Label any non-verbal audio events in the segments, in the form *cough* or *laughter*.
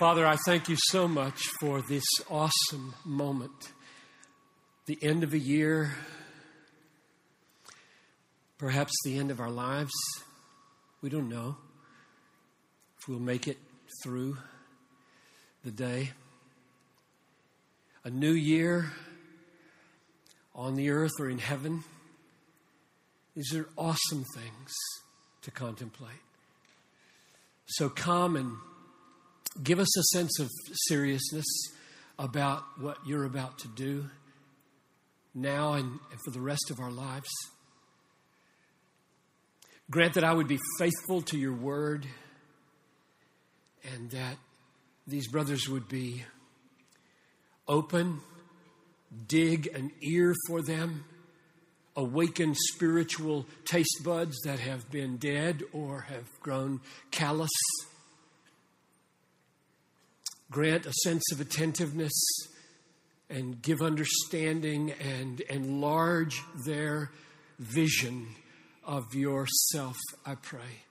Father, I thank you so much for this awesome moment. The end of a year, perhaps the end of our lives. We don't know if we'll make it through the day. A new year on the earth or in heaven. These are awesome things to contemplate. So come and give us a sense of seriousness about what you're about to do now and, for the rest of our lives. Grant that I would be faithful to your word and that these brothers would be open, dig an ear for them, awaken spiritual taste buds that have been dead or have grown callous. Grant a sense of attentiveness and give understanding and enlarge their vision of yourself, I pray,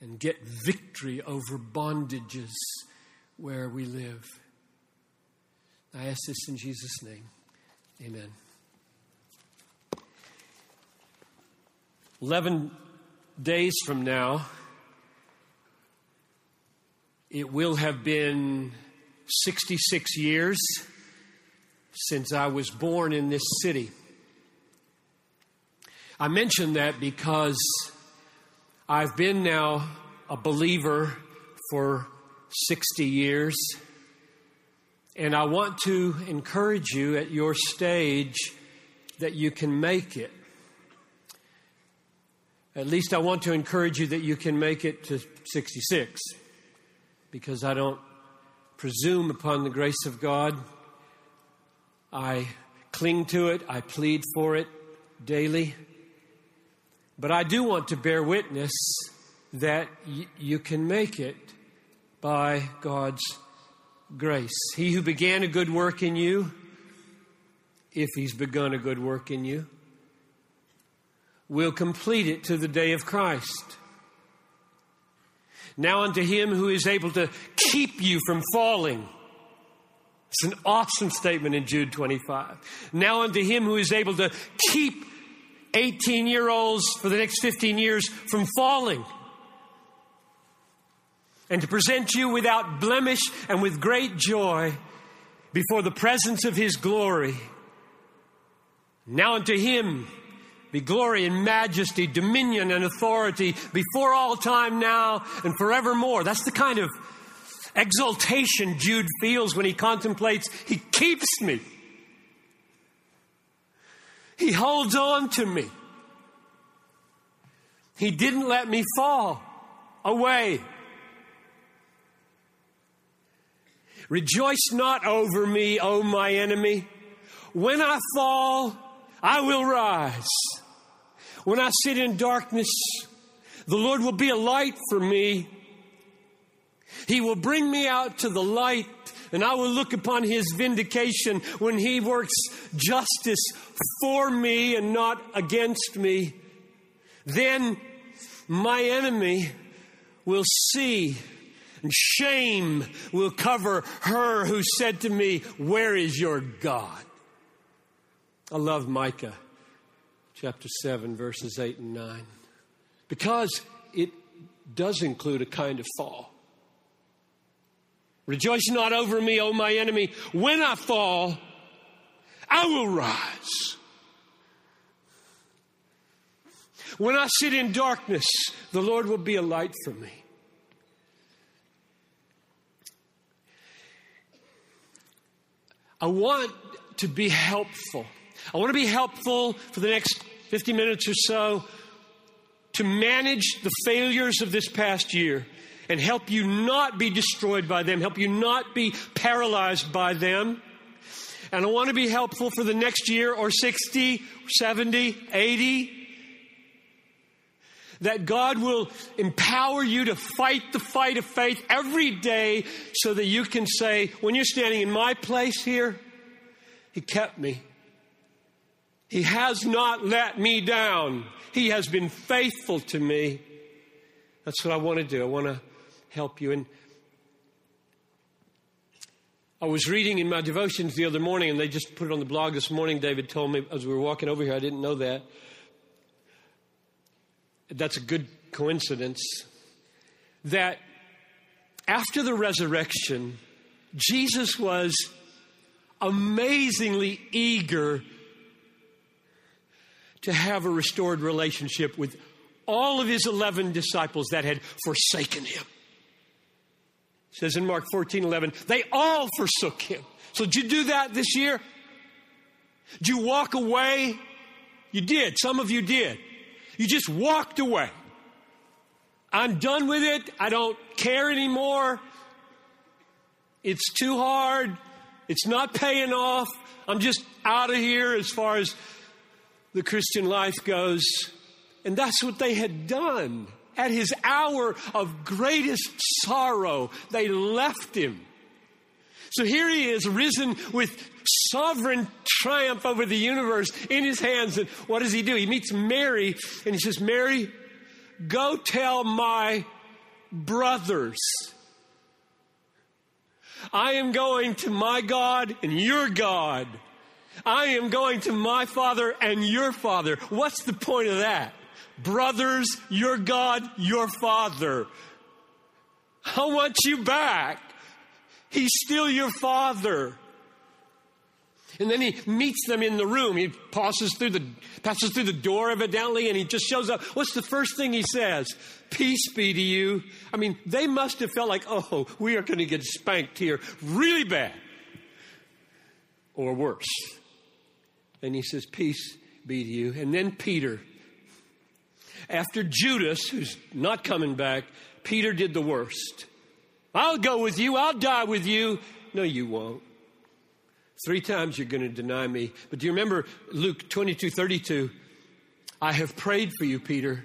and get victory over bondages where we live. I ask this in Jesus' name. Amen. 11 days from now, it will have been 66 years since I was born in this city. I mention that because I've been now a believer for 60 years, and I want to encourage you at your stage that you can make it. At least I want to encourage you that you can make it to 66 because I don't presume upon the grace of God. I cling to it, I plead for it daily. But I do want to bear witness that y- you can make it by God's grace. He who began a good work in you, if he's begun a good work in you, will complete it to the day of Christ. Now unto him who is able to keep you from falling it's an awesome statement in Jude 25. Now unto him who is able to keep 18 year olds for the next 15 years from falling and to present you without blemish and with great joy before the presence of his glory. Now unto him be glory and majesty, dominion and authority before all time now and forevermore. That's the kind of exultation Jude feels when he contemplates, He keeps me. He holds on to me. He didn't let me fall away. Rejoice not over me, O my enemy. When I fall, I will rise. When I sit in darkness, the Lord will be a light for me. He will bring me out to the light, and I will look upon his vindication when he works justice for me and not against me. Then my enemy will see, and shame will cover her who said to me, Where is your God? I love Micah chapter 7, verses 8 and 9, because it does include a kind of fall. Rejoice not over me, O my enemy. When I fall, I will rise. When I sit in darkness, the Lord will be a light for me. I want to be helpful. I want to be helpful for the next 50 minutes or so to manage the failures of this past year and help you not be destroyed by them, help you not be paralyzed by them. And I want to be helpful for the next year or 60, 70, 80. That God will empower you to fight the fight of faith every day so that you can say, when you're standing in my place here, He kept me. He has not let me down. He has been faithful to me. That's what I want to do. I want to help you. And I was reading in my devotions the other morning, and they just put it on the blog this morning. David told me as we were walking over here, I didn't know that. That's a good coincidence. That after the resurrection, Jesus was amazingly eager to have a restored relationship with all of his 11 disciples that had forsaken him. It says in Mark 14 11, they all forsook him. So, did you do that this year? Did you walk away? You did. Some of you did. You just walked away. I'm done with it. I don't care anymore. It's too hard. It's not paying off. I'm just out of here as far as the Christian life goes. And that's what they had done. At his hour of greatest sorrow, they left him. So here he is, risen with sovereign triumph over the universe in his hands. And what does he do? He meets Mary and he says, Mary, go tell my brothers. I am going to my God and your God. I am going to my Father and your Father. What's the point of that? Brothers, your God, your Father. I want you back. He's still your Father. And then he meets them in the room. He passes through the passes through the door evidently, and he just shows up. What's the first thing he says? Peace be to you. I mean, they must have felt like, oh, we are going to get spanked here really bad, or worse. And he says, Peace be to you. And then Peter, after Judas, who's not coming back, Peter did the worst. I'll go with you. I'll die with you. No, you won't. Three times you're going to deny me. But do you remember Luke 22 32? I have prayed for you, Peter.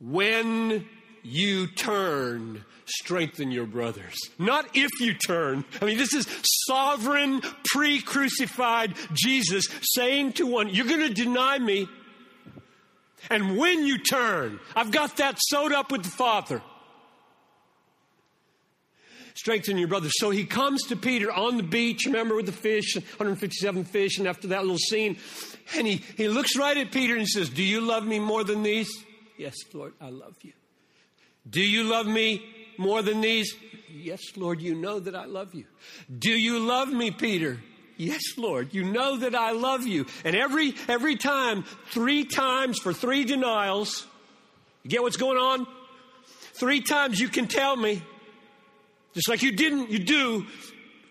When you turn, strengthen your brothers. Not if you turn. I mean, this is sovereign, pre crucified Jesus saying to one, You're going to deny me. And when you turn, I've got that sewed up with the Father. Strengthen your brothers. So he comes to Peter on the beach, remember with the fish, 157 fish, and after that little scene, and he, he looks right at Peter and says, Do you love me more than these? Yes, Lord, I love you. Do you love me more than these? Yes, Lord, you know that I love you. Do you love me, Peter? Yes, Lord, you know that I love you. And every, every time, three times for three denials, you get what's going on? Three times you can tell me. Just like you didn't, you do.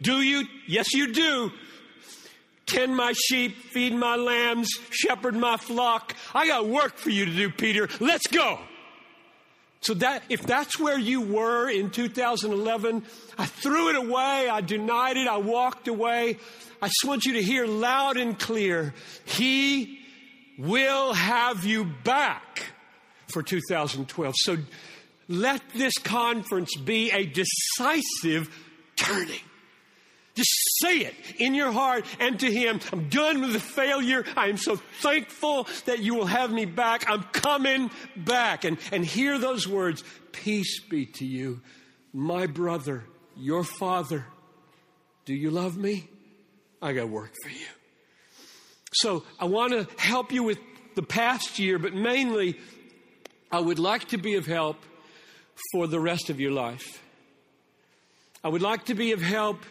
Do you? Yes, you do. Tend my sheep, feed my lambs, shepherd my flock. I got work for you to do, Peter. Let's go. So that, if that's where you were in 2011, I threw it away. I denied it. I walked away. I just want you to hear loud and clear. He will have you back for 2012. So let this conference be a decisive turning. Just say it in your heart and to Him. I'm done with the failure. I am so thankful that you will have me back. I'm coming back. And, and hear those words Peace be to you, my brother, your father. Do you love me? I got work for you. So I want to help you with the past year, but mainly I would like to be of help for the rest of your life. I would like to be of help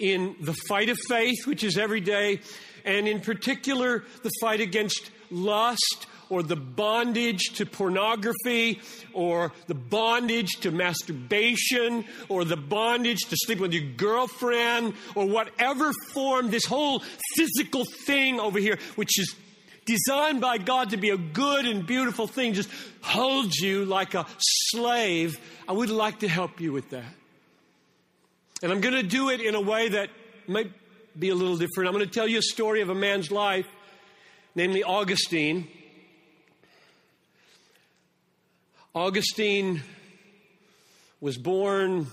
in the fight of faith, which is every day, and in particular, the fight against lust or the bondage to pornography or the bondage to masturbation or the bondage to sleep with your girlfriend or whatever form, this whole physical thing over here, which is designed by God to be a good and beautiful thing, just holds you like a slave. I would like to help you with that. And I'm going to do it in a way that might be a little different. I'm going to tell you a story of a man's life, namely Augustine. Augustine was born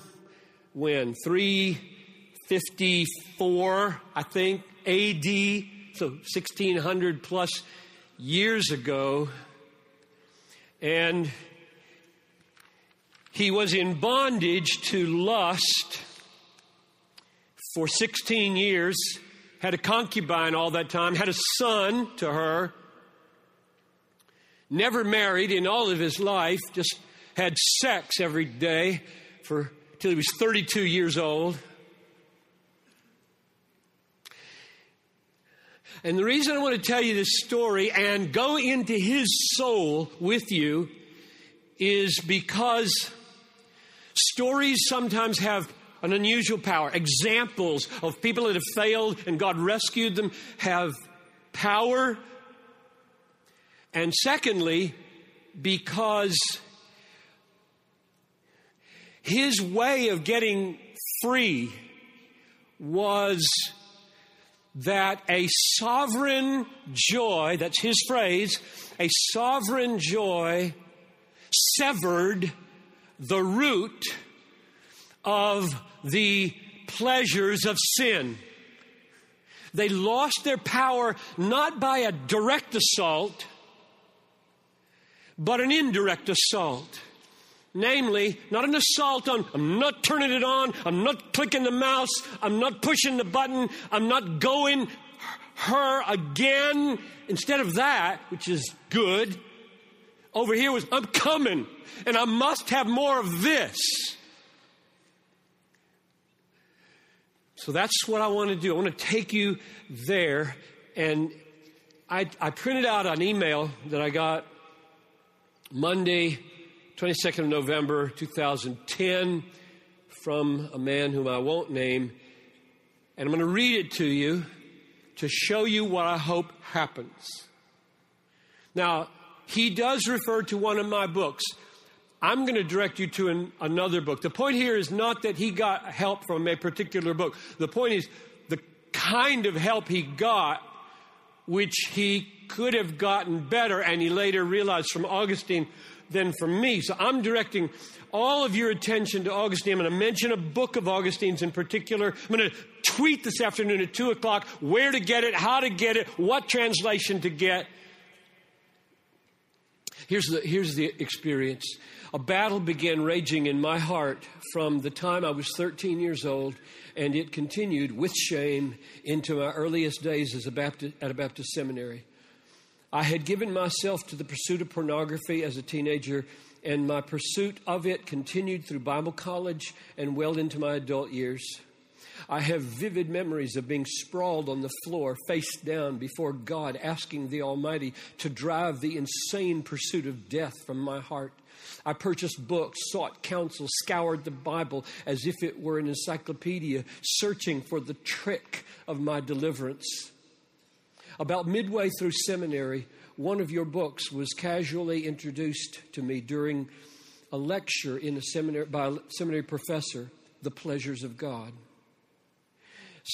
when? 354, I think, AD, so 1600 plus years ago. And he was in bondage to lust for 16 years, had a concubine all that time, had a son to her, never married in all of his life, just had sex every day for till he was 32 years old. And the reason I want to tell you this story and go into his soul with you is because stories sometimes have an unusual power. Examples of people that have failed and God rescued them have power. And secondly, because his way of getting free was that a sovereign joy, that's his phrase, a sovereign joy severed the root of the pleasures of sin. They lost their power not by a direct assault, but an indirect assault. Namely, not an assault on, I'm not turning it on, I'm not clicking the mouse, I'm not pushing the button, I'm not going her again. Instead of that, which is good, over here was, I'm coming and I must have more of this. So that's what I want to do. I want to take you there. And I, I printed out an email that I got Monday, 22nd of November 2010 from a man whom I won't name. And I'm going to read it to you to show you what I hope happens. Now, he does refer to one of my books. I'm going to direct you to an, another book. The point here is not that he got help from a particular book. The point is the kind of help he got, which he could have gotten better, and he later realized from Augustine than from me. So I'm directing all of your attention to Augustine. I'm going to mention a book of Augustine's in particular. I'm going to tweet this afternoon at 2 o'clock where to get it, how to get it, what translation to get. Here's the, here's the experience. A battle began raging in my heart from the time I was 13 years old, and it continued with shame into my earliest days as a Baptist, at a Baptist seminary. I had given myself to the pursuit of pornography as a teenager, and my pursuit of it continued through Bible college and well into my adult years. I have vivid memories of being sprawled on the floor, face down before God, asking the Almighty to drive the insane pursuit of death from my heart. I purchased books, sought counsel, scoured the Bible as if it were an encyclopedia, searching for the trick of my deliverance. About midway through seminary, one of your books was casually introduced to me during a lecture in a seminary by a seminary professor, The Pleasures of God.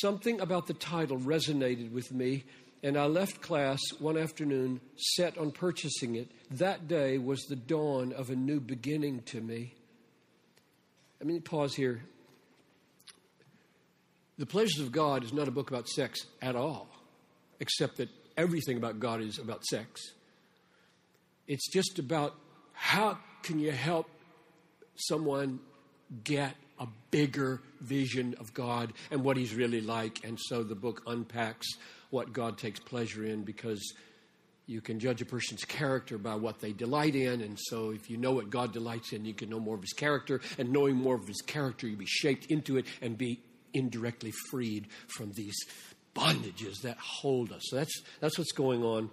Something about the title resonated with me, and I left class one afternoon set on purchasing it. That day was the dawn of a new beginning to me. Let me pause here. The Pleasures of God is not a book about sex at all except that everything about God is about sex. It's just about how can you help someone get a bigger vision of God and what He's really like. And so the book unpacks what God takes pleasure in because you can judge a person's character by what they delight in. And so if you know what God delights in, you can know more of His character. And knowing more of His character, you'll be shaped into it and be indirectly freed from these bondages that hold us. So that's, that's what's going on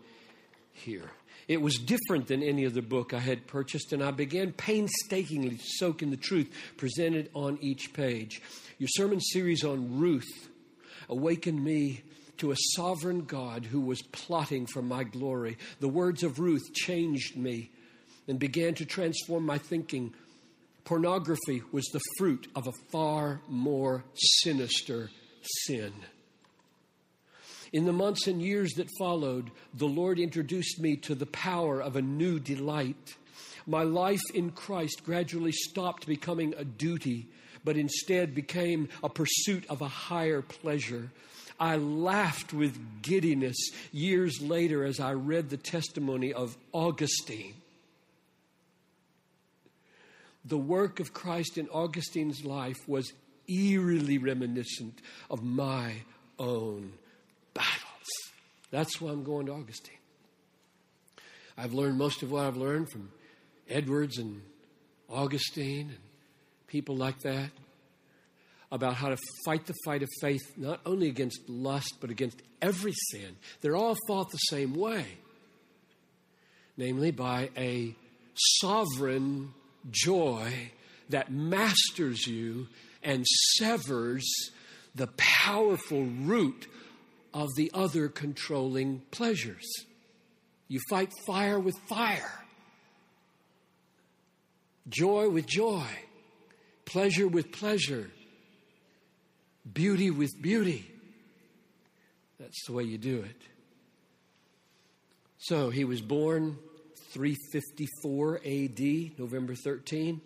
here. It was different than any other book I had purchased, and I began painstakingly to soak in the truth presented on each page. Your sermon series on Ruth awakened me to a sovereign God who was plotting for my glory. The words of Ruth changed me and began to transform my thinking. Pornography was the fruit of a far more sinister sin. In the months and years that followed, the Lord introduced me to the power of a new delight. My life in Christ gradually stopped becoming a duty, but instead became a pursuit of a higher pleasure. I laughed with giddiness years later as I read the testimony of Augustine. The work of Christ in Augustine's life was eerily reminiscent of my own. That's why I'm going to Augustine. I've learned most of what I've learned from Edwards and Augustine and people like that about how to fight the fight of faith, not only against lust, but against every sin. They're all fought the same way, namely by a sovereign joy that masters you and severs the powerful root of the other controlling pleasures. You fight fire with fire, joy with joy, pleasure with pleasure, beauty with beauty. That's the way you do it. So he was born 354 AD, November 13.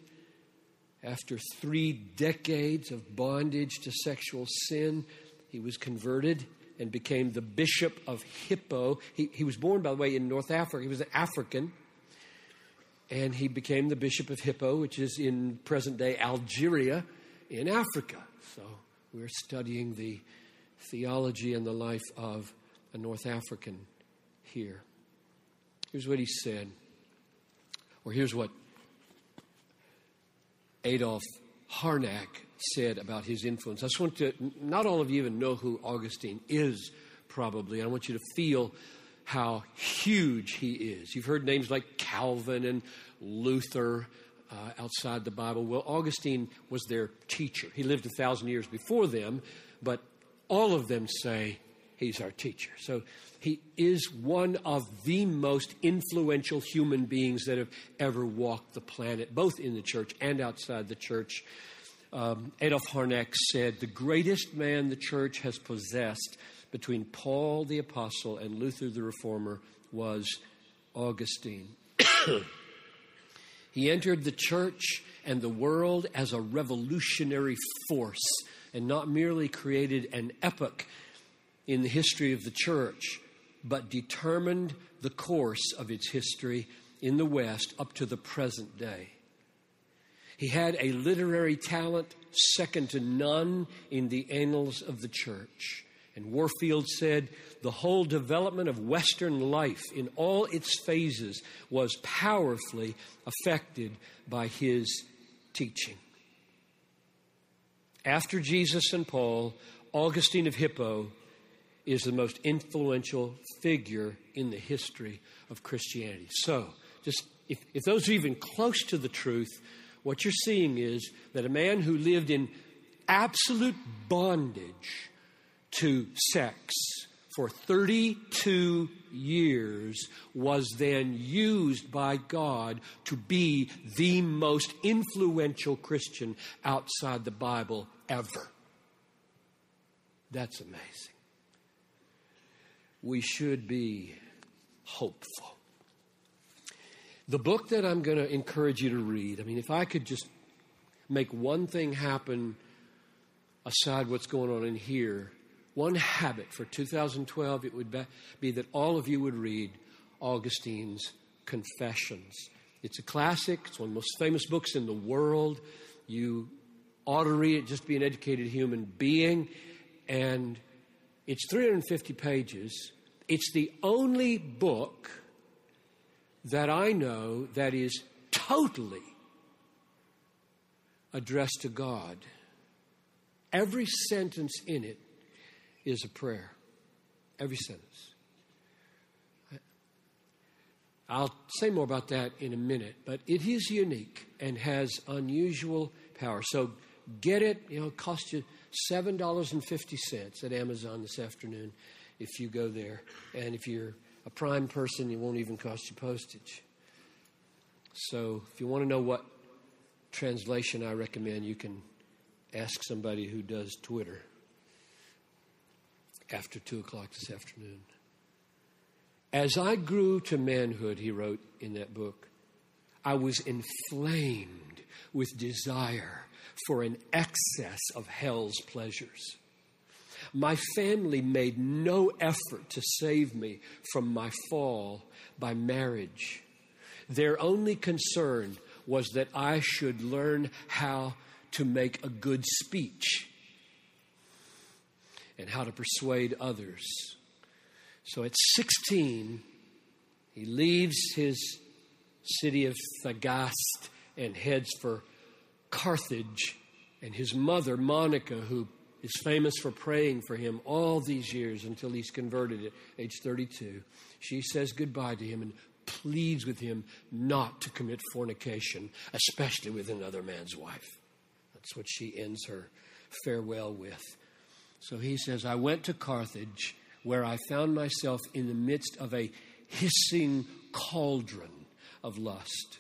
After three decades of bondage to sexual sin, he was converted and became the bishop of Hippo. He, he was born, by the way, in North Africa. He was an African. And he became the bishop of Hippo, which is in present day Algeria in Africa. So we're studying the theology and the life of a North African here. Here's what he said, or here's what Adolf Harnack said about his influence. I just want to, not all of you even know who Augustine is, probably. I want you to feel how huge he is. You've heard names like Calvin and Luther uh, outside the Bible. Well, Augustine was their teacher. He lived a thousand years before them, but all of them say he's our teacher. So he is one of the most influential human beings that have ever walked the planet, both in the church and outside the church. Um, Adolf Harnack said, The greatest man the church has possessed between Paul the Apostle and Luther the Reformer was Augustine. he entered the church and the world as a revolutionary force and not merely created an epoch in the history of the church, but determined the course of its history in the West up to the present day. He had a literary talent second to none in the annals of the church. And Warfield said the whole development of Western life in all its phases was powerfully affected by his teaching. After Jesus and Paul, Augustine of Hippo is the most influential figure in the history of Christianity. So, just if, if those are even close to the truth, what you're seeing is that a man who lived in absolute bondage to sex for 32 years was then used by God to be the most influential Christian outside the Bible ever. That's amazing we should be hopeful. The book that I'm going to encourage you to read, I mean, if I could just make one thing happen aside what's going on in here, one habit for 2012, it would be that all of you would read Augustine's Confessions. It's a classic, it's one of the most famous books in the world. You ought to read it, just be an educated human being. And it's 350 pages. It's the only book that I know that is totally addressed to God. Every sentence in it is a prayer. Every sentence. I'll say more about that in a minute, but it is unique and has unusual power. So get it, you know, it cost you $7.50 at Amazon this afternoon if you go there. And if you're a prime person, it won't even cost you postage. So if you want to know what translation I recommend, you can ask somebody who does Twitter after 2 o'clock this afternoon. As I grew to manhood, he wrote in that book, I was inflamed with desire for an excess of hell's pleasures. My family made no effort to save me from my fall by marriage. Their only concern was that I should learn how to make a good speech and how to persuade others. So at 16, he leaves his city of Thagast and heads for Carthage. And his mother, Monica, who is famous for praying for him all these years until he's converted at age 32, she says goodbye to him and pleads with him not to commit fornication, especially with another man's wife. That's what she ends her farewell with. So he says, I went to Carthage where I found myself in the midst of a hissing cauldron of lust.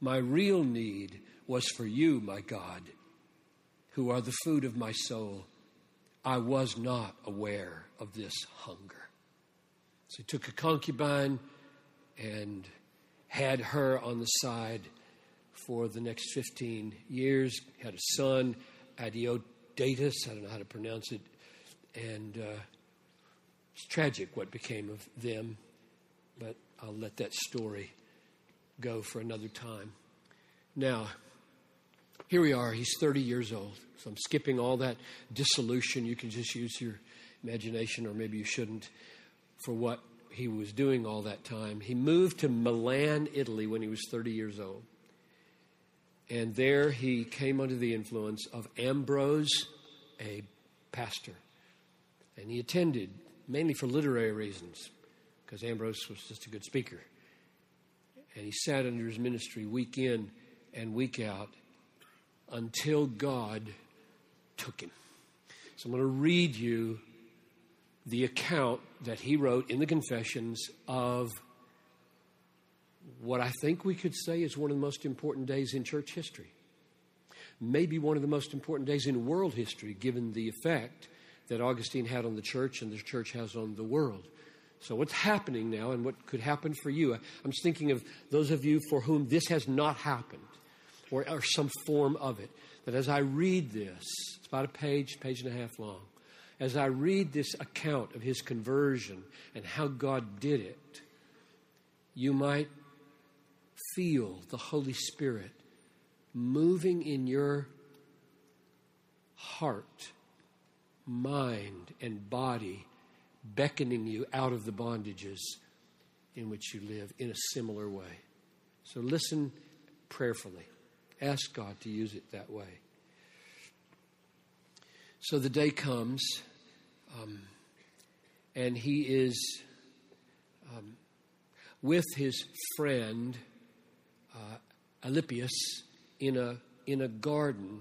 My real need was for you, my God, who are the food of my soul. I was not aware of this hunger. So he took a concubine and had her on the side for the next 15 years, had a son, Adeodatus, I don't know how to pronounce it, and uh, it's tragic what became of them, but I'll let that story go for another time. Now, here we are. He's 30 years old. So I'm skipping all that dissolution. You can just use your imagination, or maybe you shouldn't, for what he was doing all that time. He moved to Milan, Italy, when he was 30 years old. And there he came under the influence of Ambrose, a pastor. And he attended mainly for literary reasons, because Ambrose was just a good speaker. And he sat under his ministry week in and week out until God took him. So I'm going to read you the account that he wrote in the Confessions of what I think we could say is one of the most important days in church history. Maybe one of the most important days in world history, given the effect that Augustine had on the church and the church has on the world. So, what's happening now and what could happen for you? I'm just thinking of those of you for whom this has not happened or, or some form of it. That as I read this, it's about a page, page and a half long as I read this account of his conversion and how God did it, you might feel the Holy Spirit moving in your heart, mind, and body, beckoning you out of the bondages in which you live in a similar way. So listen prayerfully. Ask God to use it that way. So the day comes um, and he is um, with his friend uh, Alypius in a, in a garden,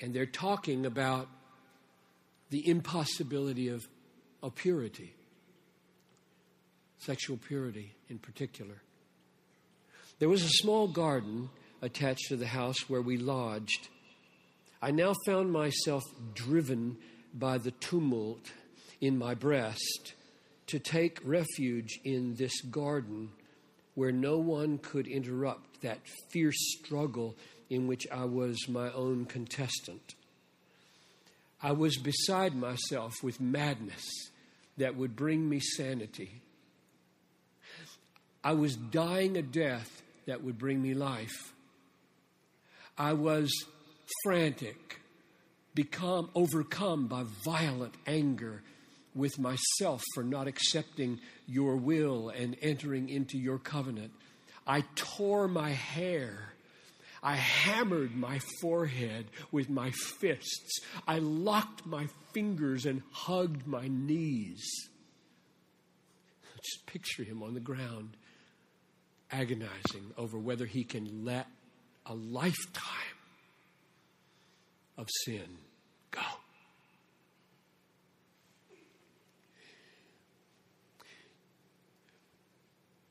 and they're talking about the impossibility of, of purity, sexual purity in particular. There was a small garden attached to the house where we lodged. I now found myself driven by the tumult in my breast to take refuge in this garden where no one could interrupt that fierce struggle in which I was my own contestant. I was beside myself with madness that would bring me sanity. I was dying a death that would bring me life. I was frantic become overcome by violent anger with myself for not accepting your will and entering into your covenant. I tore my hair. I hammered my forehead with my fists. I locked my fingers and hugged my knees. Just picture him on the ground, agonizing over whether he can let a lifetime of sin go.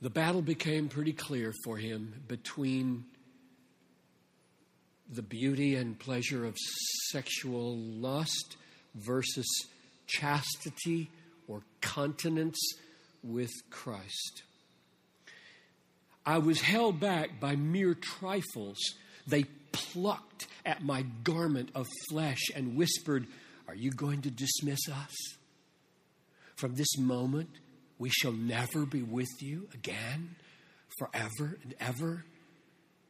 The battle became pretty clear for him between the beauty and pleasure of sexual lust versus chastity or continence with Christ. I was held back by mere trifles. They plucked at my garment of flesh and whispered, Are you going to dismiss us? From this moment, we shall never be with you again, forever and ever.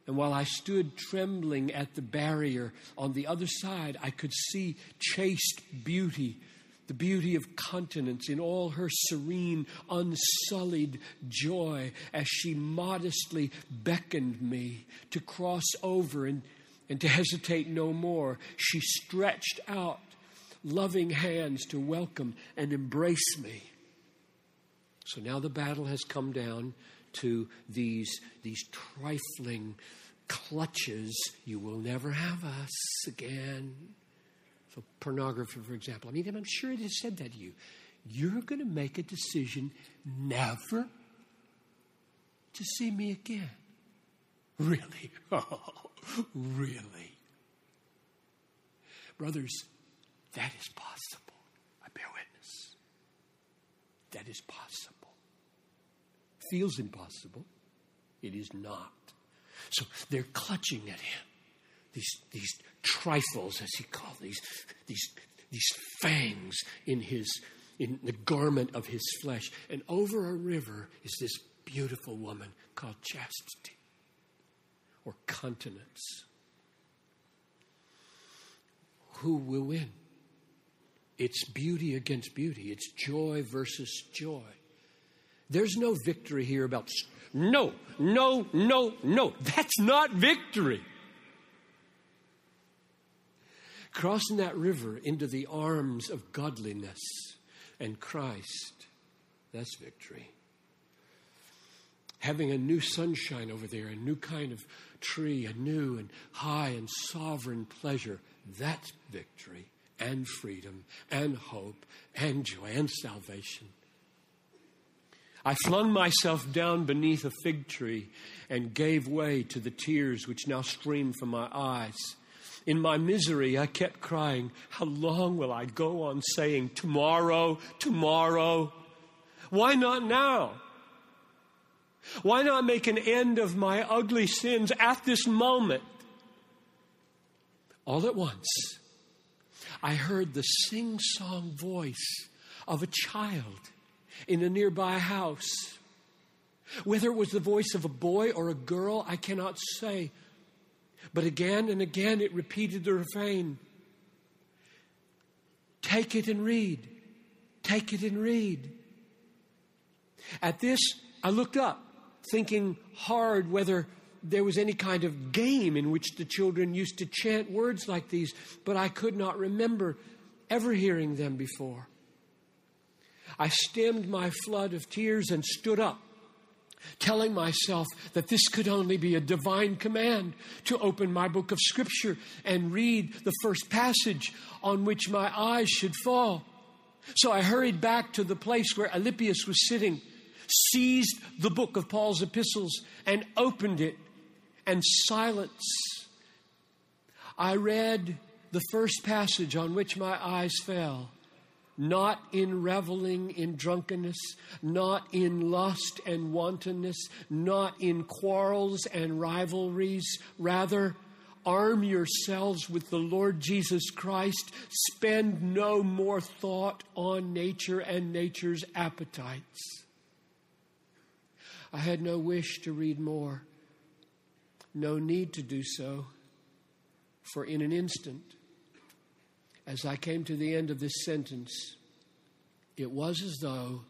And while I stood trembling at the barrier on the other side, I could see chaste beauty, the beauty of continence in all her serene, unsullied joy as she modestly beckoned me to cross over and, and to hesitate no more. She stretched out loving hands to welcome and embrace me. So now the battle has come down to these, these trifling clutches. You will never have us again. So, pornography, for example. I mean, I'm sure it has said that to you. You're going to make a decision never to see me again. Really? *laughs* Really? Brothers, that is possible. I bear witness. That is possible feels impossible. It is not. So they're clutching at him. These, these trifles, as he called these, these, these fangs in his in the garment of his flesh. And over a river is this beautiful woman called chastity or continence. Who will win? It's beauty against beauty. It's joy versus joy. There's no victory here about no, no, no, no. That's not victory. Crossing that river into the arms of godliness and Christ, that's victory. Having a new sunshine over there, a new kind of tree, a new and high and sovereign pleasure, that's victory and freedom and hope and joy and salvation. I flung myself down beneath a fig tree and gave way to the tears which now streamed from my eyes. In my misery, I kept crying, How long will I go on saying, Tomorrow, tomorrow? Why not now? Why not make an end of my ugly sins at this moment? All at once, I heard the sing song voice of a child in a nearby house. Whether it was the voice of a boy or a girl, I cannot say. But again and again it repeated the refrain Take it and read. Take it and read. At this, I looked up, thinking hard whether there was any kind of game in which the children used to chant words like these, but I could not remember ever hearing them before. I stemmed my flood of tears and stood up, telling myself that this could only be a divine command to open my book of Scripture and read the first passage on which my eyes should fall. So I hurried back to the place where Alypius was sitting, seized the book of Paul's epistles, and opened it, and silence. I read the first passage on which my eyes fell not in reveling in drunkenness, not in lust and wantonness, not in quarrels and rivalries. Rather, arm yourselves with the Lord Jesus Christ. Spend no more thought on nature and nature's appetites. I had no wish to read more, no need to do so, for in an instant, as I came to the end of this sentence, it was as though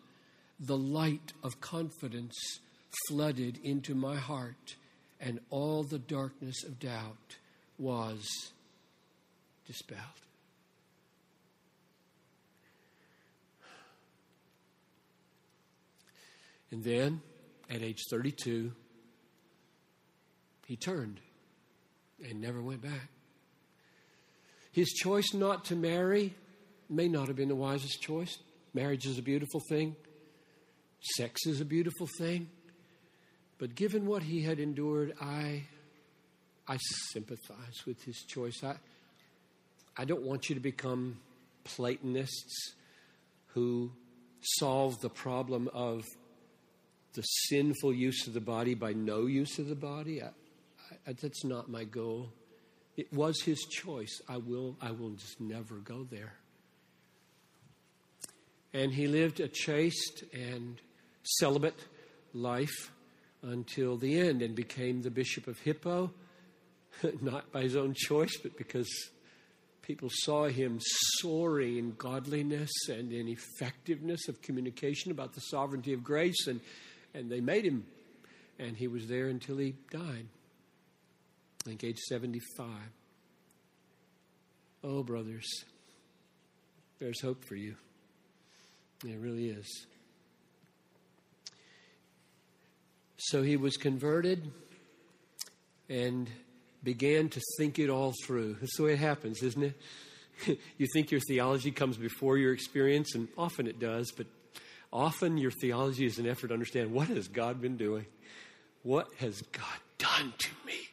the light of confidence flooded into my heart, and all the darkness of doubt was dispelled. And then, at age 32, he turned and never went back. His choice not to marry may not have been the wisest choice. Marriage is a beautiful thing, sex is a beautiful thing. But given what he had endured, I, I sympathize with his choice. I, I don't want you to become Platonists who solve the problem of the sinful use of the body by no use of the body. I, I, that's not my goal. It was his choice. I will, I will just never go there. And he lived a chaste and celibate life until the end and became the Bishop of Hippo, *laughs* not by his own choice, but because people saw him soaring in godliness and in effectiveness of communication about the sovereignty of grace, and, and they made him. And he was there until he died, I think age 75. Oh, brothers, there's hope for you. It really is. So he was converted and began to think it all through. That's the way it happens, isn't it? *laughs* you think your theology comes before your experience, and often it does, but often your theology is an effort to understand what has God been doing? What has God done to me?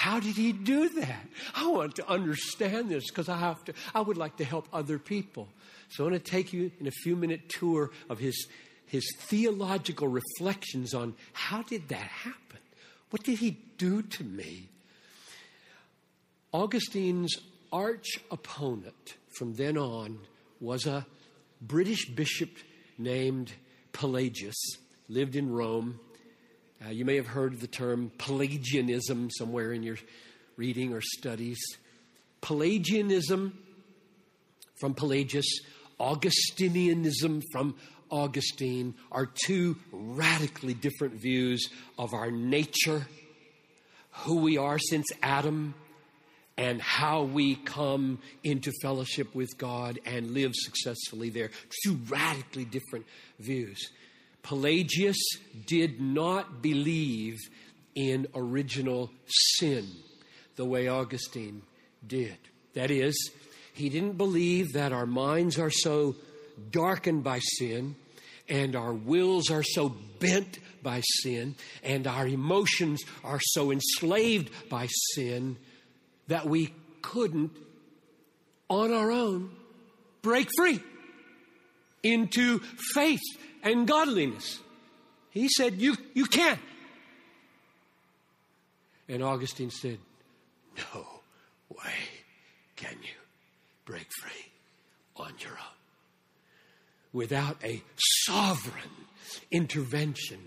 How did he do that? I want to understand this because I have to I would like to help other people. So I want to take you in a few minute tour of his his theological reflections on how did that happen? What did he do to me? Augustine's arch opponent from then on was a British bishop named Pelagius, lived in Rome. Uh, you may have heard the term Pelagianism somewhere in your reading or studies. Pelagianism from Pelagius, Augustinianism from Augustine are two radically different views of our nature, who we are since Adam, and how we come into fellowship with God and live successfully there. Two radically different views. Pelagius did not believe in original sin the way Augustine did. That is, he didn't believe that our minds are so darkened by sin and our wills are so bent by sin and our emotions are so enslaved by sin that we couldn't on our own break free into faith and godliness. He said, You, you can't. And Augustine said, No way can you break free on your own without a sovereign intervention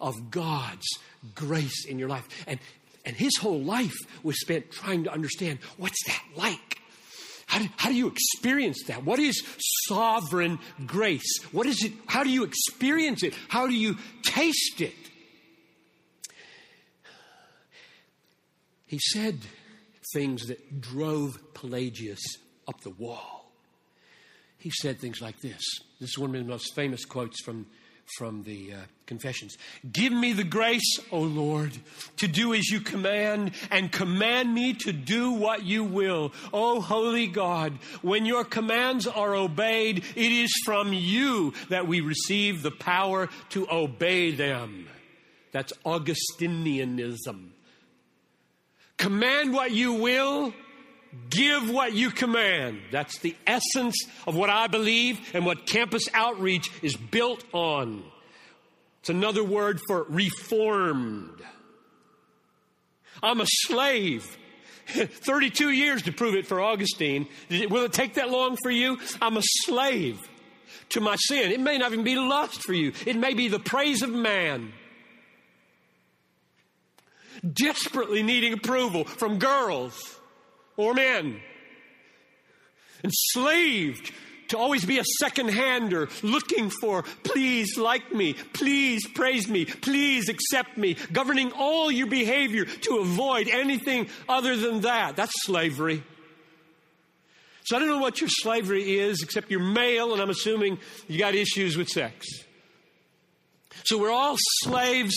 of God's grace in your life. And, and his whole life was spent trying to understand what's that like? How do, how do you experience that? What is sovereign grace? What is it? How do you experience it? How do you taste it? He said things that drove Pelagius up the wall he said things like this. This is one of the most famous quotes from, from the uh, Confessions. Give me the grace, O Lord, to do as you command, and command me to do what you will. O holy God, when your commands are obeyed, it is from you that we receive the power to obey them. That's Augustinianism. Command what you will, Give what you command. That's the essence of what I believe and what campus outreach is built on. It's another word for reformed. I'm a slave. *laughs* 32 years to prove it for Augustine. Will it take that long for you? I'm a slave to my sin. It may not even be lust for you, it may be the praise of man. Desperately needing approval from girls or men. Enslaved to always be a second hander, looking for, please like me, please praise me, please accept me, governing all your behavior to avoid anything other than that. That's slavery. So I don't know what your slavery is, except you're male, and I'm assuming you got issues with sex. So we're all slaves.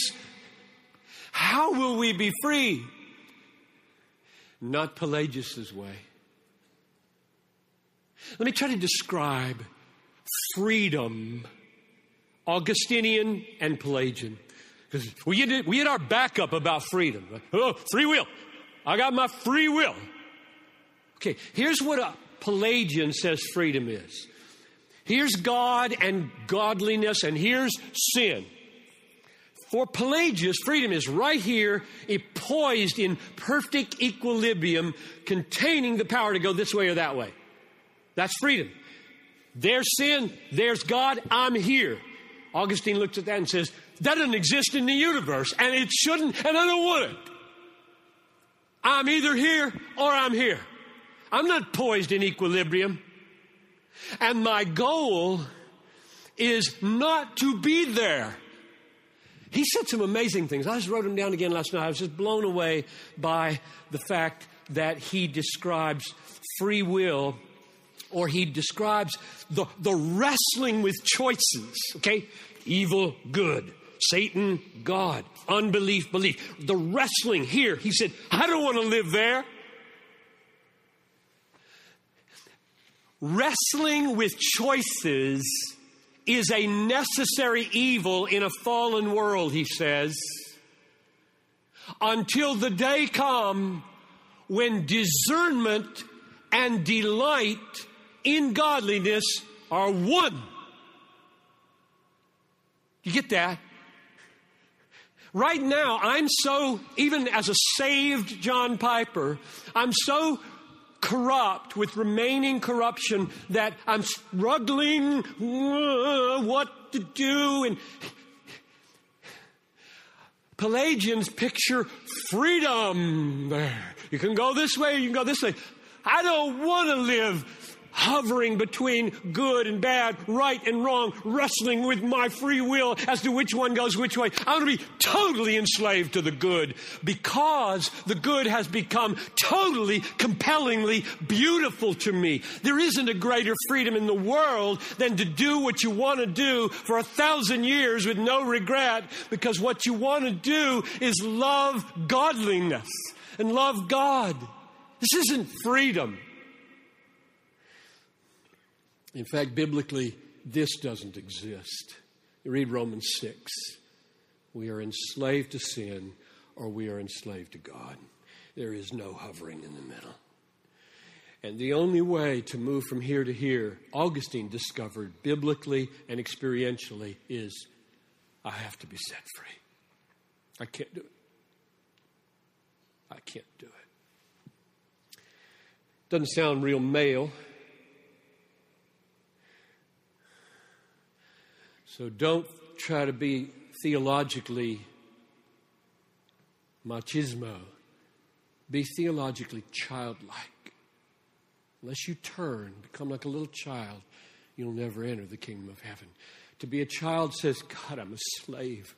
How will we be free? Not Pelagius's way. Let me try to describe freedom, Augustinian and Pelagian. Because we had, we had our backup about freedom. Oh, free will. I got my free will. Okay, here's what a Pelagian says freedom is. Here's God and godliness, and here's sin. For Pelagius, freedom is right here, poised in perfect equilibrium, containing the power to go this way or that way. That's freedom. There's sin, there's God, I'm here. Augustine looks at that and says, that doesn't exist in the universe, and it shouldn't, and I don't want it. I'm either here or I'm here. I'm not poised in equilibrium. And my goal is not to be there. He said some amazing things. I just wrote them down again last night. I was just blown away by the fact that he describes free will or he describes the, the wrestling with choices, okay? Evil, good. Satan, God. Unbelief, belief. The wrestling here, he said, I don't want to live there. Wrestling with choices is a necessary evil in a fallen world, he says, until the day come when discernment and delight in godliness are one. You get that? Right now, I'm so, even as a saved John Piper, I'm so corrupt with remaining corruption that I'm struggling uh, what to do. And Pelagians picture freedom there. You can go this way, you can go this way. I don't want to live hovering between good and bad, right and wrong, wrestling with my free will as to which one goes which way. I want to be totally enslaved to the good because the good has become totally, compellingly beautiful to me. There isn't a greater freedom in the world than to do what you want to do for a thousand years with no regret because what you want to do is love godliness and love God. This isn't freedom. In fact, biblically, this doesn't exist. You read Romans 6. We are enslaved to sin or we are enslaved to God. There is no hovering in the middle. And the only way to move from here to here, Augustine discovered biblically and experientially, is I have to be set free. I can't do it. I can't do it. Doesn't sound real male. So don't try to be theologically machismo. Be theologically childlike. Unless you turn, become like a little child, you'll never enter the kingdom of heaven. To be a child says, God, I'm a slave.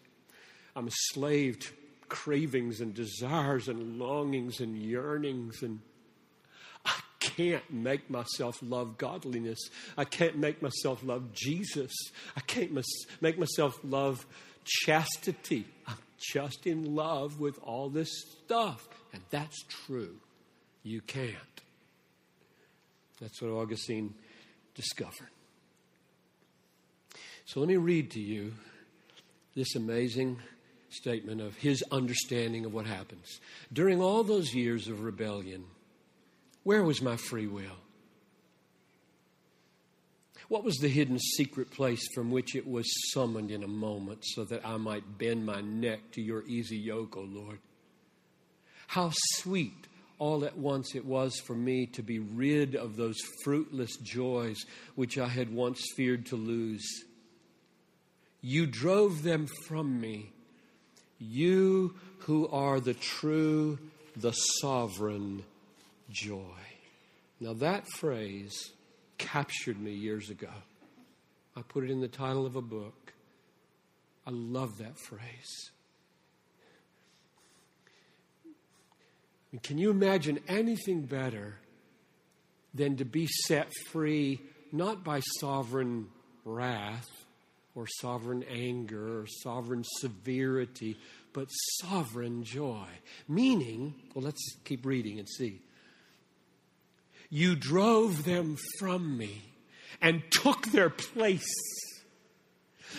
I'm a slave to cravings and desires and longings and yearnings and can't make myself love godliness. I can't make myself love Jesus. I can't make myself love chastity. I'm just in love with all this stuff. And that's true. You can't. That's what Augustine discovered. So let me read to you this amazing statement of his understanding of what happens. During all those years of rebellion, where was my free will? What was the hidden secret place from which it was summoned in a moment so that I might bend my neck to your easy yoke, O Lord? How sweet all at once it was for me to be rid of those fruitless joys which I had once feared to lose. You drove them from me, you who are the true, the sovereign joy. Now, that phrase captured me years ago. I put it in the title of a book. I love that phrase. I mean, can you imagine anything better than to be set free not by sovereign wrath or sovereign anger or sovereign severity, but sovereign joy? Meaning, well, let's keep reading and see. You drove them from me and took their place.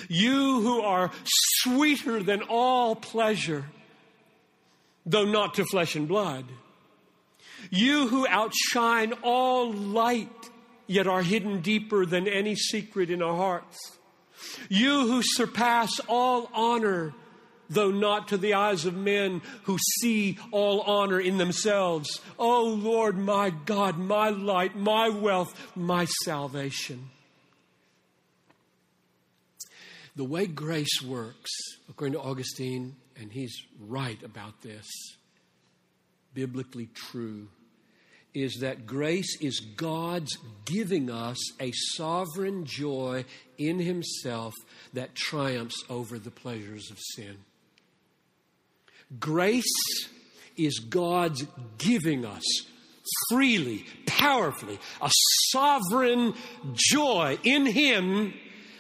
You who are sweeter than all pleasure, though not to flesh and blood. You who outshine all light, yet are hidden deeper than any secret in our hearts. You who surpass all honor, though not to the eyes of men who see all honor in themselves. O oh Lord, my God, my light, my wealth, my salvation. The way grace works, according to Augustine, and he's right about this, biblically true, is that grace is God's giving us a sovereign joy in Himself that triumphs over the pleasures of sin. Grace is God's giving us freely, powerfully, a sovereign joy in Him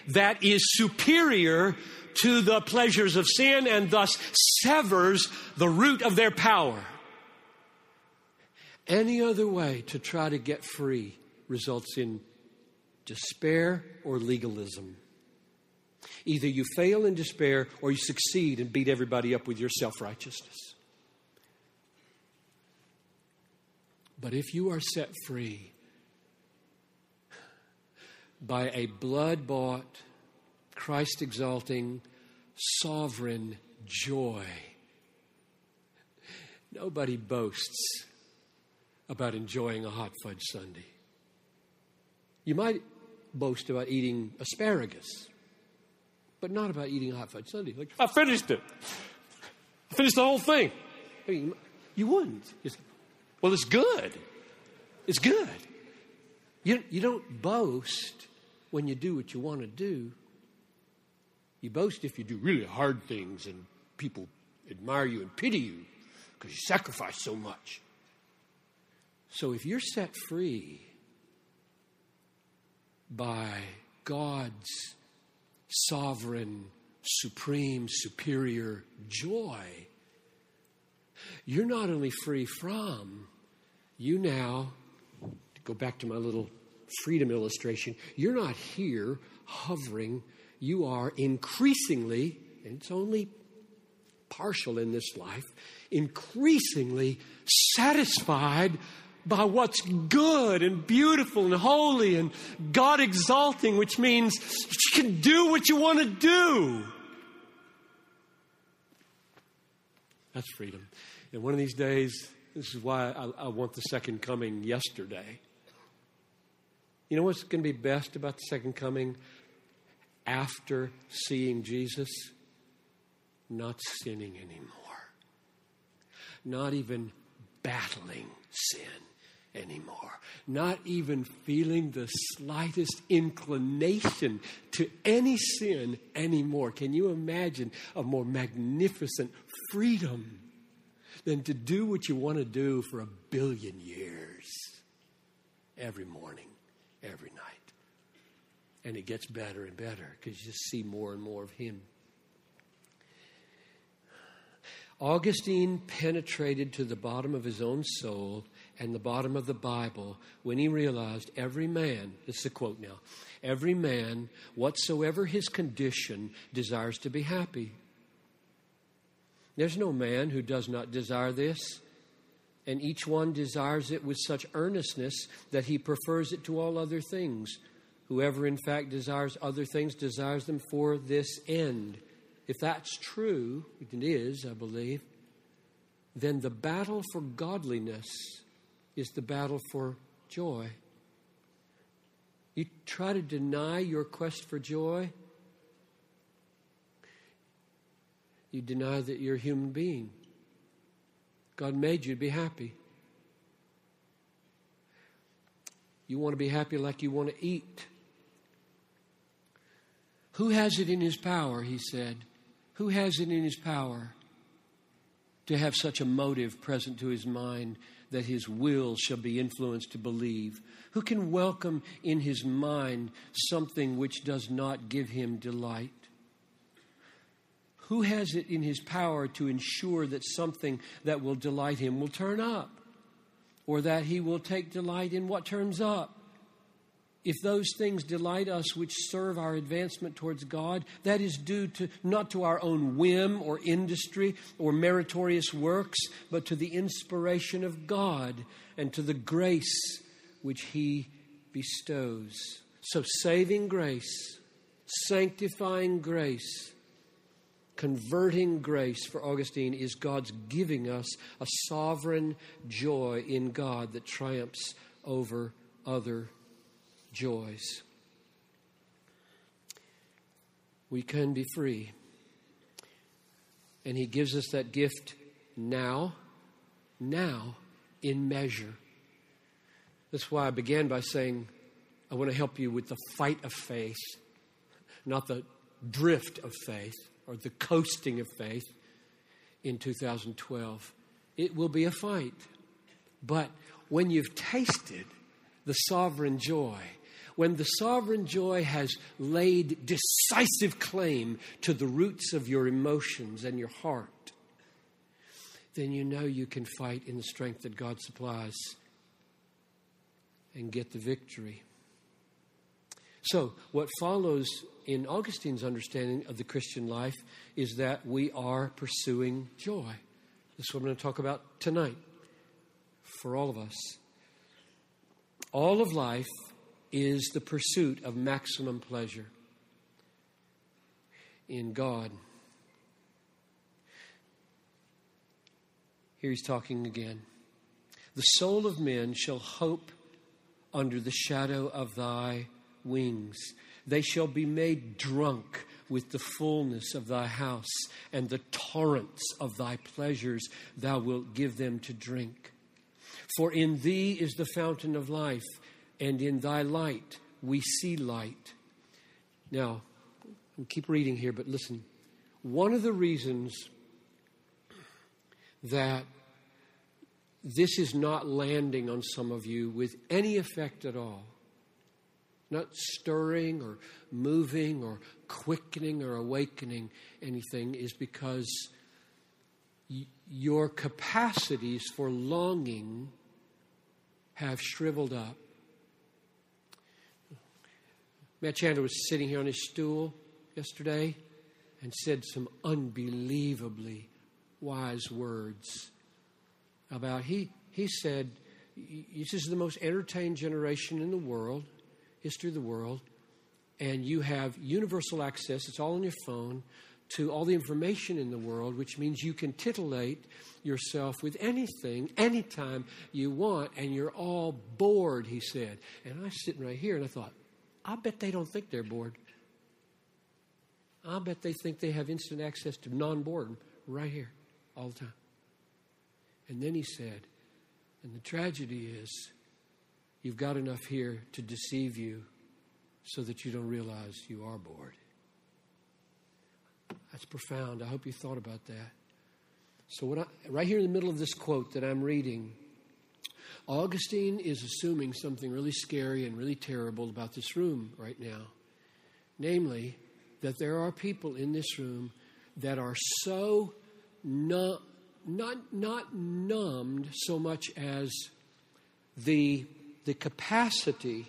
that is superior to the pleasures of sin and thus severs the root of their power. Any other way to try to get free results in despair or legalism. Either you fail in despair or you succeed and beat everybody up with your self righteousness. But if you are set free by a blood bought, Christ exalting, sovereign joy. Nobody boasts about enjoying a hot fudge sundae. You might boast about eating asparagus, but not about eating a hot fudge sundae. Like, I finished it. I finished the whole thing. I mean, you wouldn't. well, it's good. It's good. You, you don't boast when you do what you want to do. You boast if you do really hard things and people admire you and pity you because you sacrifice so much. So if you're set free by God's sovereign, supreme, superior joy, you're not only free from, you now, go back to my little freedom illustration, you're not here hovering. You are increasingly, and it's only partial in this life, increasingly satisfied by what's good and beautiful and holy and God exalting, which means you can do what you want to do. That's freedom. And one of these days, this is why I, I want the second coming yesterday. You know what's going to be best about the second coming after seeing Jesus? Not sinning anymore, not even battling sin anymore, not even feeling the slightest inclination to any sin anymore. Can you imagine a more magnificent freedom than to do what you want to do for a billion years every morning? every night. And it gets better and better because you just see more and more of Him. Augustine penetrated to the bottom of his own soul and the bottom of the Bible when he realized every man, this is a quote now, every man, whatsoever his condition, desires to be happy. There's no man who does not desire this and each one desires it with such earnestness that he prefers it to all other things. Whoever, in fact, desires other things desires them for this end. If that's true, it is, I believe, then the battle for godliness is the battle for joy. You try to deny your quest for joy, you deny that you're a human being. God made you to be happy. You want to be happy like you want to eat. Who has it in his power, he said? Who has it in his power to have such a motive present to his mind that his will shall be influenced to believe? Who can welcome in his mind something which does not give him delight? Who has it in his power to ensure that something that will delight him will turn up? Or that he will take delight in what turns up? If those things delight us which serve our advancement towards God, that is due to not to our own whim or industry or meritorious works, but to the inspiration of God and to the grace which He bestows. So, saving grace, sanctifying grace, converting grace for Augustine is God's giving us a sovereign joy in God that triumphs over other joys. we can be free. And He gives us that gift now, now in measure. That's why I began by saying, I want to help you with the fight of faith, not the drift of faith or the coasting of faith in 2012. It will be a fight. But when you've tasted the sovereign joy, when the sovereign joy has laid decisive claim to the roots of your emotions and your heart, then you know you can fight in the strength that God supplies and get the victory. So, what follows in Augustine's understanding of the Christian life is that we are pursuing joy. This is what I'm going to talk about tonight for all of us. All of life is the pursuit of maximum pleasure in God. Here he's talking again. The soul of men shall hope under the shadow of thy wings. They shall be made drunk with the fullness of thy house, and the torrents of thy pleasures thou wilt give them to drink. For in thee is the fountain of life, and in thy light we see light. Now, I'll keep reading here, but listen. One of the reasons that this is not landing on some of you with any effect at all not stirring or moving or quickening or awakening anything, is because your capacities for longing have shriveled up. Matt Chandler was sitting here on his stool yesterday and said some unbelievably wise words about he he said this is the most entertained generation in the world history of the world, and you have universal access, it's all on your phone, to all the information in the world, which means you can titillate yourself with anything, anytime you want, and you're all bored, he said. And I was sitting right here and I thought, I bet they don't think they're bored. I bet they think they have instant access to non boredom right here all the time. And then he said, and the tragedy is, You've got enough here to deceive you so that you don't realize you are bored. That's profound. I hope you thought about that. So, what I, right here in the middle of this quote that I'm reading, Augustine is assuming something really scary and really terrible about this room right now. Namely, that there are people in this room that are so not, not, not numbed so much as the the capacity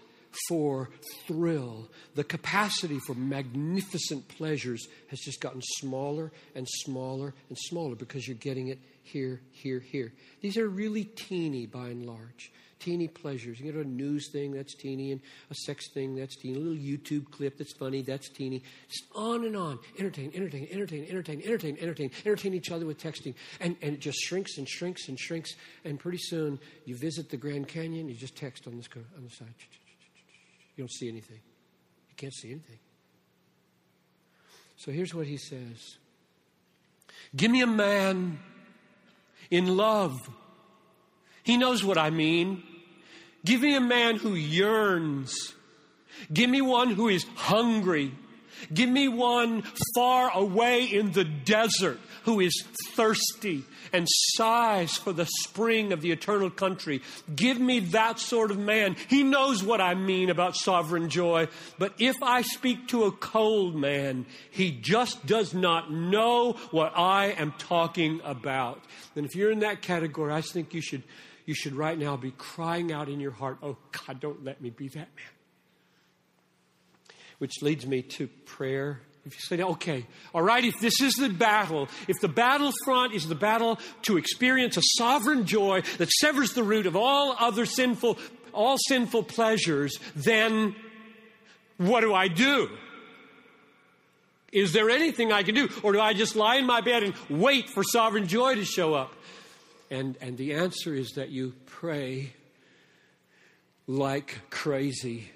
for thrill, the capacity for magnificent pleasures has just gotten smaller and smaller and smaller because you're getting it here, here, here. These are really teeny by and large teeny pleasures. You get a news thing, that's teeny, and a sex thing, that's teeny, a little YouTube clip that's funny, that's teeny. Just on and on. Entertain, entertain, entertain, entertain, entertain, entertain, entertain each other with texting. And, and it just shrinks and shrinks and shrinks. And pretty soon you visit the Grand Canyon, you just text on, this, on the side. You don't see anything. You can't see anything. So here's what he says Give me a man in love he knows what I mean. Give me a man who yearns. Give me one who is hungry. Give me one far away in the desert who is thirsty and sighs for the spring of the eternal country. Give me that sort of man. He knows what I mean about sovereign joy. But if I speak to a cold man, he just does not know what I am talking about. And if you're in that category, I think you should you should right now be crying out in your heart, Oh God, don't let me be that man. Which leads me to prayer. If you say, okay, all right, if this is the battle, if the battlefront is the battle to experience a sovereign joy that severs the root of all other sinful, all sinful pleasures, then what do I do? Is there anything I can do? Or do I just lie in my bed and wait for sovereign joy to show up? And, and the answer is that you pray like crazy.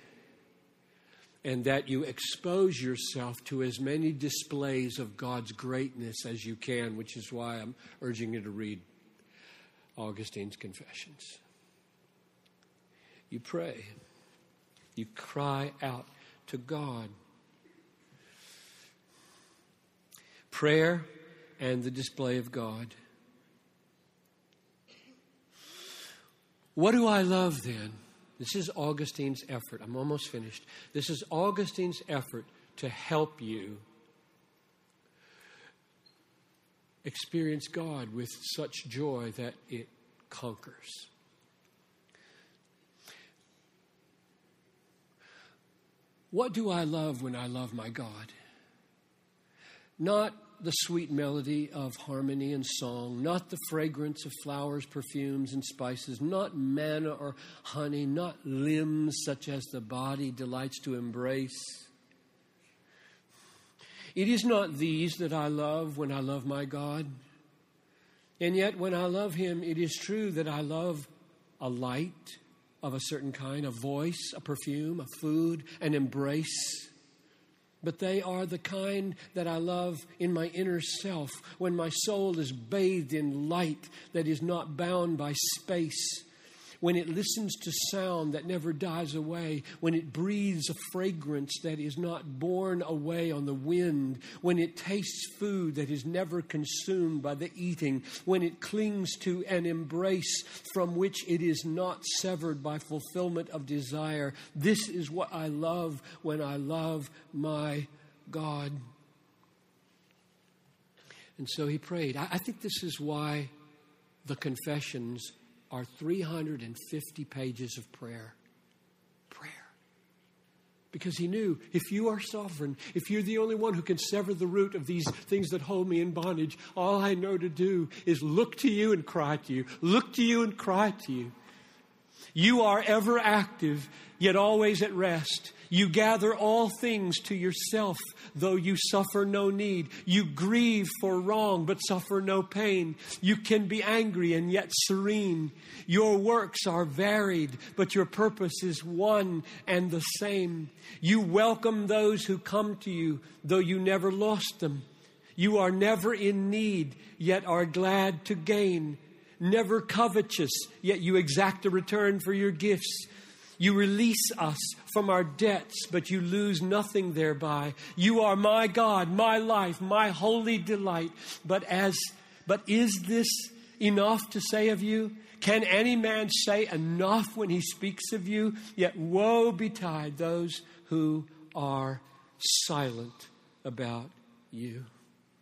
And that you expose yourself to as many displays of God's greatness as you can, which is why I'm urging you to read Augustine's Confessions. You pray, you cry out to God. Prayer and the display of God. What do I love then? This is Augustine's effort. I'm almost finished. This is Augustine's effort to help you experience God with such joy that it conquers. What do I love when I love my God? Not the sweet melody of harmony and song, not the fragrance of flowers, perfumes, and spices, not manna or honey, not limbs such as the body delights to embrace. It is not these that I love when I love my God. And yet, when I love Him, it is true that I love a light of a certain kind, a voice, a perfume, a food, an embrace but they are the kind that I love in my inner self when my soul is bathed in light that is not bound by space when it listens to sound that never dies away, when it breathes a fragrance that is not borne away on the wind, when it tastes food that is never consumed by the eating, when it clings to an embrace from which it is not severed by fulfillment of desire. This is what I love when I love my God. And so he prayed. I, think this is why the confessions are 350 pages of prayer. Prayer. Because he knew if you are sovereign, if you're the only one who can sever the root of these things that hold me in bondage, all I know to do is look to you and cry to you. Look to you and cry to you. You are ever active, yet always at rest. You gather all things to yourself, though you suffer no need. You grieve for wrong, but suffer no pain. You can be angry and yet serene. Your works are varied, but your purpose is one and the same. You welcome those who come to you, though you never lost them. You are never in need, yet are glad to gain. Never covetous, yet you exact a return for your gifts. You release us from our debts, but you lose nothing thereby. You are my God, my life, my holy delight. But as but is this enough to say of you? Can any man say enough when he speaks of you? Yet woe betide those who are silent about you.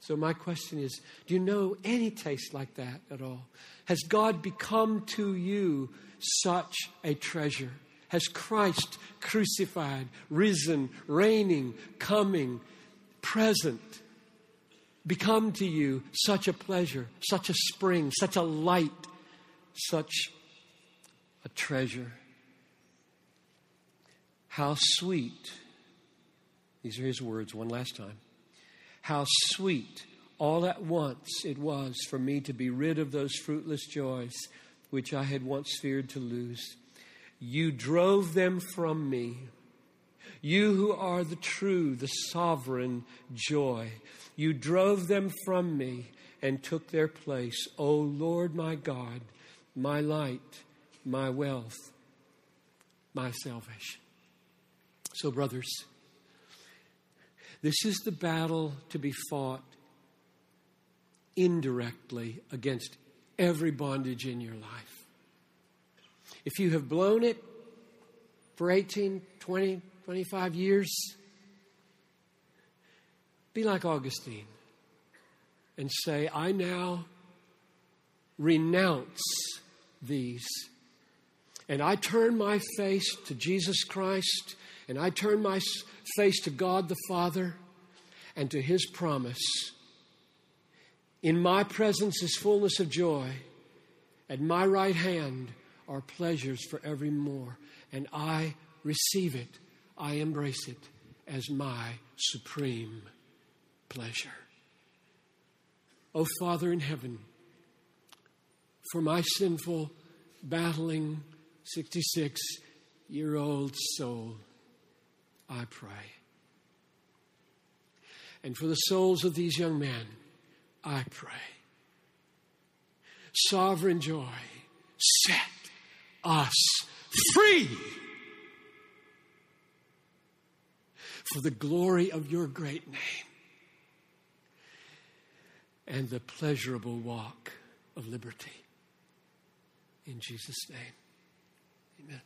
So, my question is do you know any taste like that at all? Has God become to you such a treasure? Has Christ crucified, risen, reigning, coming, present become to you such a pleasure, such a spring, such a light, such a treasure? How sweet, these are his words one last time. How sweet all at once it was for me to be rid of those fruitless joys which I had once feared to lose. You drove them from me. You who are the true, the sovereign joy. You drove them from me and took their place. O Lord my God, my light, my wealth, my salvation. So, brothers, this is the battle to be fought indirectly against every bondage in your life. If you have blown it for 18, 20, 25 years, be like Augustine and say, I now renounce these. And I turn my face to Jesus Christ, and I turn my face to God the Father and to His promise. In my presence is fullness of joy. At my right hand are pleasures forevermore. And I receive it, I embrace it as my supreme pleasure. O oh, Father in heaven, for my sinful, battling 66 year old soul, I pray. And for the souls of these young men, I pray. Sovereign joy, set us free for the glory of your great name and the pleasurable walk of liberty. In Jesus' name, amen.